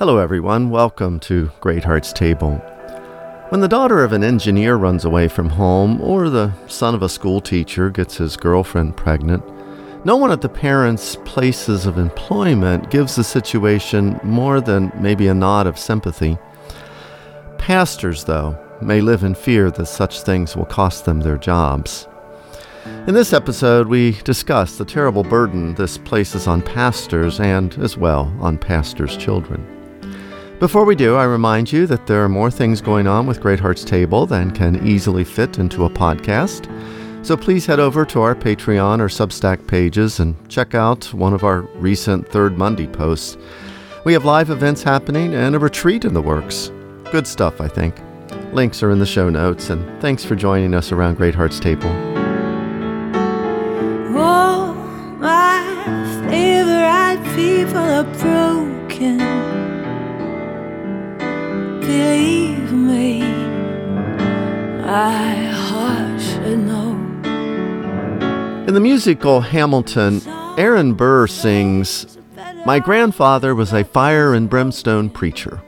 Hello, everyone. Welcome to Great Hearts Table. When the daughter of an engineer runs away from home, or the son of a school teacher gets his girlfriend pregnant, no one at the parents' places of employment gives the situation more than maybe a nod of sympathy. Pastors, though, may live in fear that such things will cost them their jobs. In this episode, we discuss the terrible burden this places on pastors and, as well, on pastors' children. Before we do, I remind you that there are more things going on with Great Hearts Table than can easily fit into a podcast. So please head over to our Patreon or Substack pages and check out one of our recent Third Monday posts. We have live events happening and a retreat in the works. Good stuff, I think. Links are in the show notes, and thanks for joining us around Great Hearts Table. Oh, my favorite people are broken believe me, I heart should know. In the musical Hamilton, Aaron Burr sings, My grandfather was a fire and brimstone preacher.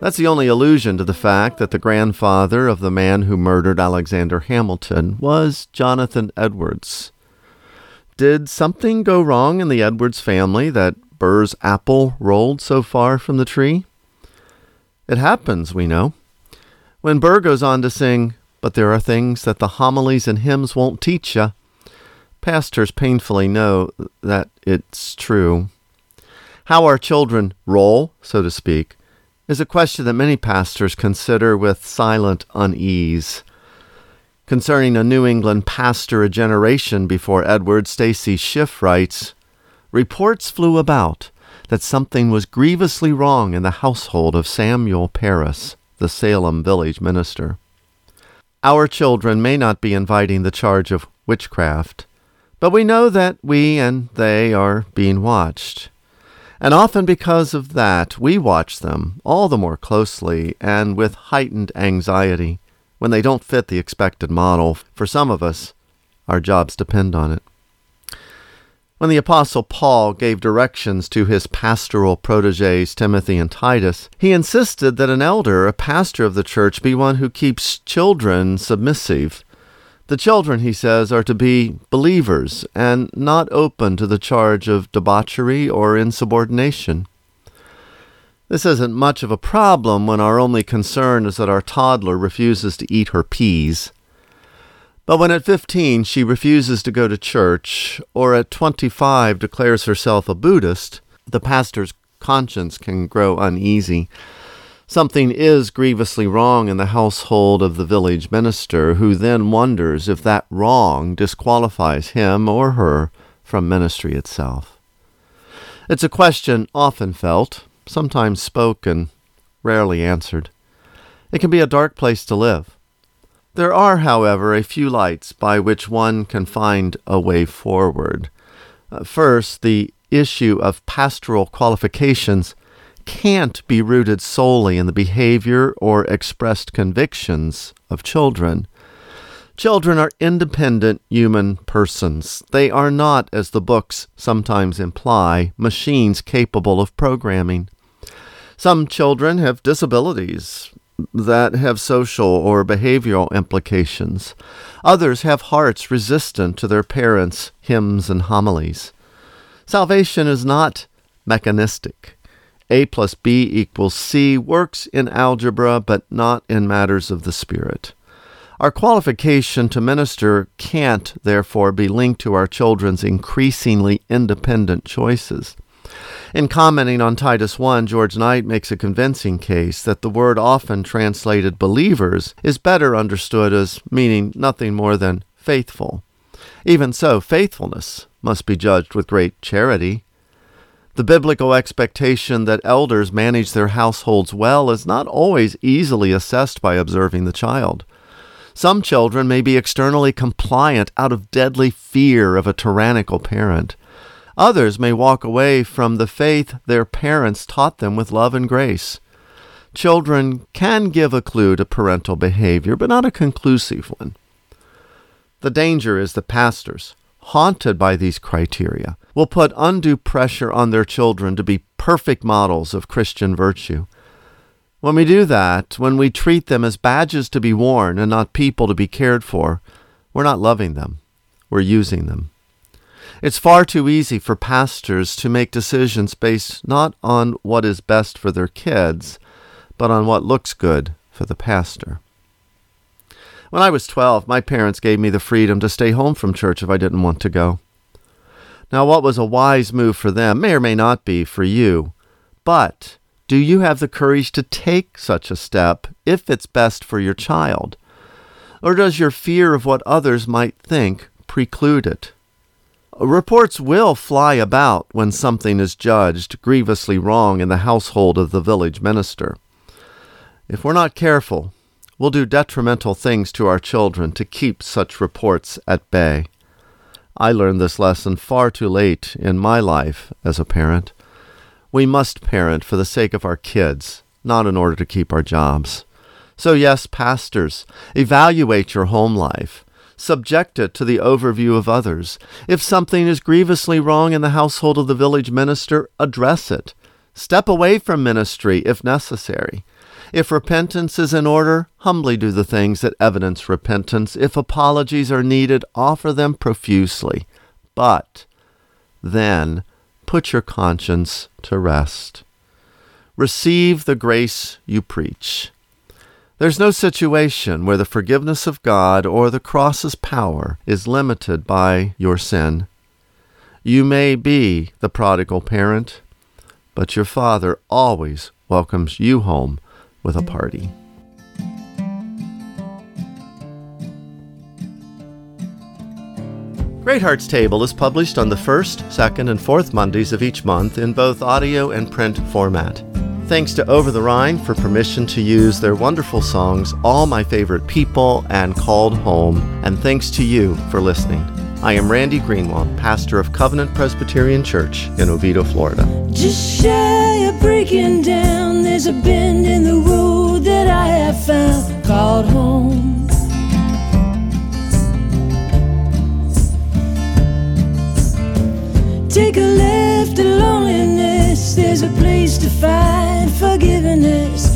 That's the only allusion to the fact that the grandfather of the man who murdered Alexander Hamilton was Jonathan Edwards. Did something go wrong in the Edwards family that Burr's apple rolled so far from the tree? It happens, we know. When Burr goes on to sing, But there are things that the homilies and hymns won't teach you, pastors painfully know that it's true. How our children roll, so to speak, is a question that many pastors consider with silent unease. Concerning a New England pastor a generation before Edward, Stacy Schiff writes, Reports flew about that something was grievously wrong in the household of Samuel Parris, the Salem village minister. Our children may not be inviting the charge of witchcraft, but we know that we and they are being watched. And often because of that, we watch them all the more closely and with heightened anxiety when they don't fit the expected model. For some of us, our jobs depend on it. When the Apostle Paul gave directions to his pastoral proteges Timothy and Titus, he insisted that an elder, a pastor of the church, be one who keeps children submissive. The children, he says, are to be believers and not open to the charge of debauchery or insubordination. This isn't much of a problem when our only concern is that our toddler refuses to eat her peas. But when at 15 she refuses to go to church, or at 25 declares herself a Buddhist, the pastor's conscience can grow uneasy. Something is grievously wrong in the household of the village minister, who then wonders if that wrong disqualifies him or her from ministry itself. It's a question often felt, sometimes spoken, rarely answered. It can be a dark place to live. There are, however, a few lights by which one can find a way forward. Uh, first, the issue of pastoral qualifications can't be rooted solely in the behavior or expressed convictions of children. Children are independent human persons. They are not, as the books sometimes imply, machines capable of programming. Some children have disabilities, that have social or behavioral implications. Others have hearts resistant to their parents' hymns and homilies. Salvation is not mechanistic. A plus B equals C works in algebra, but not in matters of the Spirit. Our qualification to minister can't, therefore, be linked to our children's increasingly independent choices. In commenting on Titus 1, George Knight makes a convincing case that the word often translated believers is better understood as meaning nothing more than faithful. Even so, faithfulness must be judged with great charity. The biblical expectation that elders manage their households well is not always easily assessed by observing the child. Some children may be externally compliant out of deadly fear of a tyrannical parent. Others may walk away from the faith their parents taught them with love and grace. Children can give a clue to parental behavior, but not a conclusive one. The danger is the pastors, haunted by these criteria, will put undue pressure on their children to be perfect models of Christian virtue. When we do that, when we treat them as badges to be worn and not people to be cared for, we're not loving them, we're using them. It's far too easy for pastors to make decisions based not on what is best for their kids, but on what looks good for the pastor. When I was 12, my parents gave me the freedom to stay home from church if I didn't want to go. Now, what was a wise move for them may or may not be for you, but do you have the courage to take such a step if it's best for your child? Or does your fear of what others might think preclude it? Reports will fly about when something is judged grievously wrong in the household of the village minister. If we're not careful, we'll do detrimental things to our children to keep such reports at bay. I learned this lesson far too late in my life as a parent. We must parent for the sake of our kids, not in order to keep our jobs. So, yes, pastors, evaluate your home life subject it to the overview of others. If something is grievously wrong in the household of the village minister, address it. Step away from ministry if necessary. If repentance is in order, humbly do the things that evidence repentance. If apologies are needed, offer them profusely. But then put your conscience to rest. Receive the grace you preach. There's no situation where the forgiveness of God or the cross's power is limited by your sin. You may be the prodigal parent, but your father always welcomes you home with a party. Great Hearts Table is published on the first, second, and fourth Mondays of each month in both audio and print format. Thanks to Over the Rhine for permission to use their wonderful songs, All My Favorite People and Called Home, and thanks to you for listening. I am Randy Greenwald, pastor of Covenant Presbyterian Church in Oviedo, Florida. Just shy of breaking down, there's a bend in the road that I have found called home. Find forgiveness.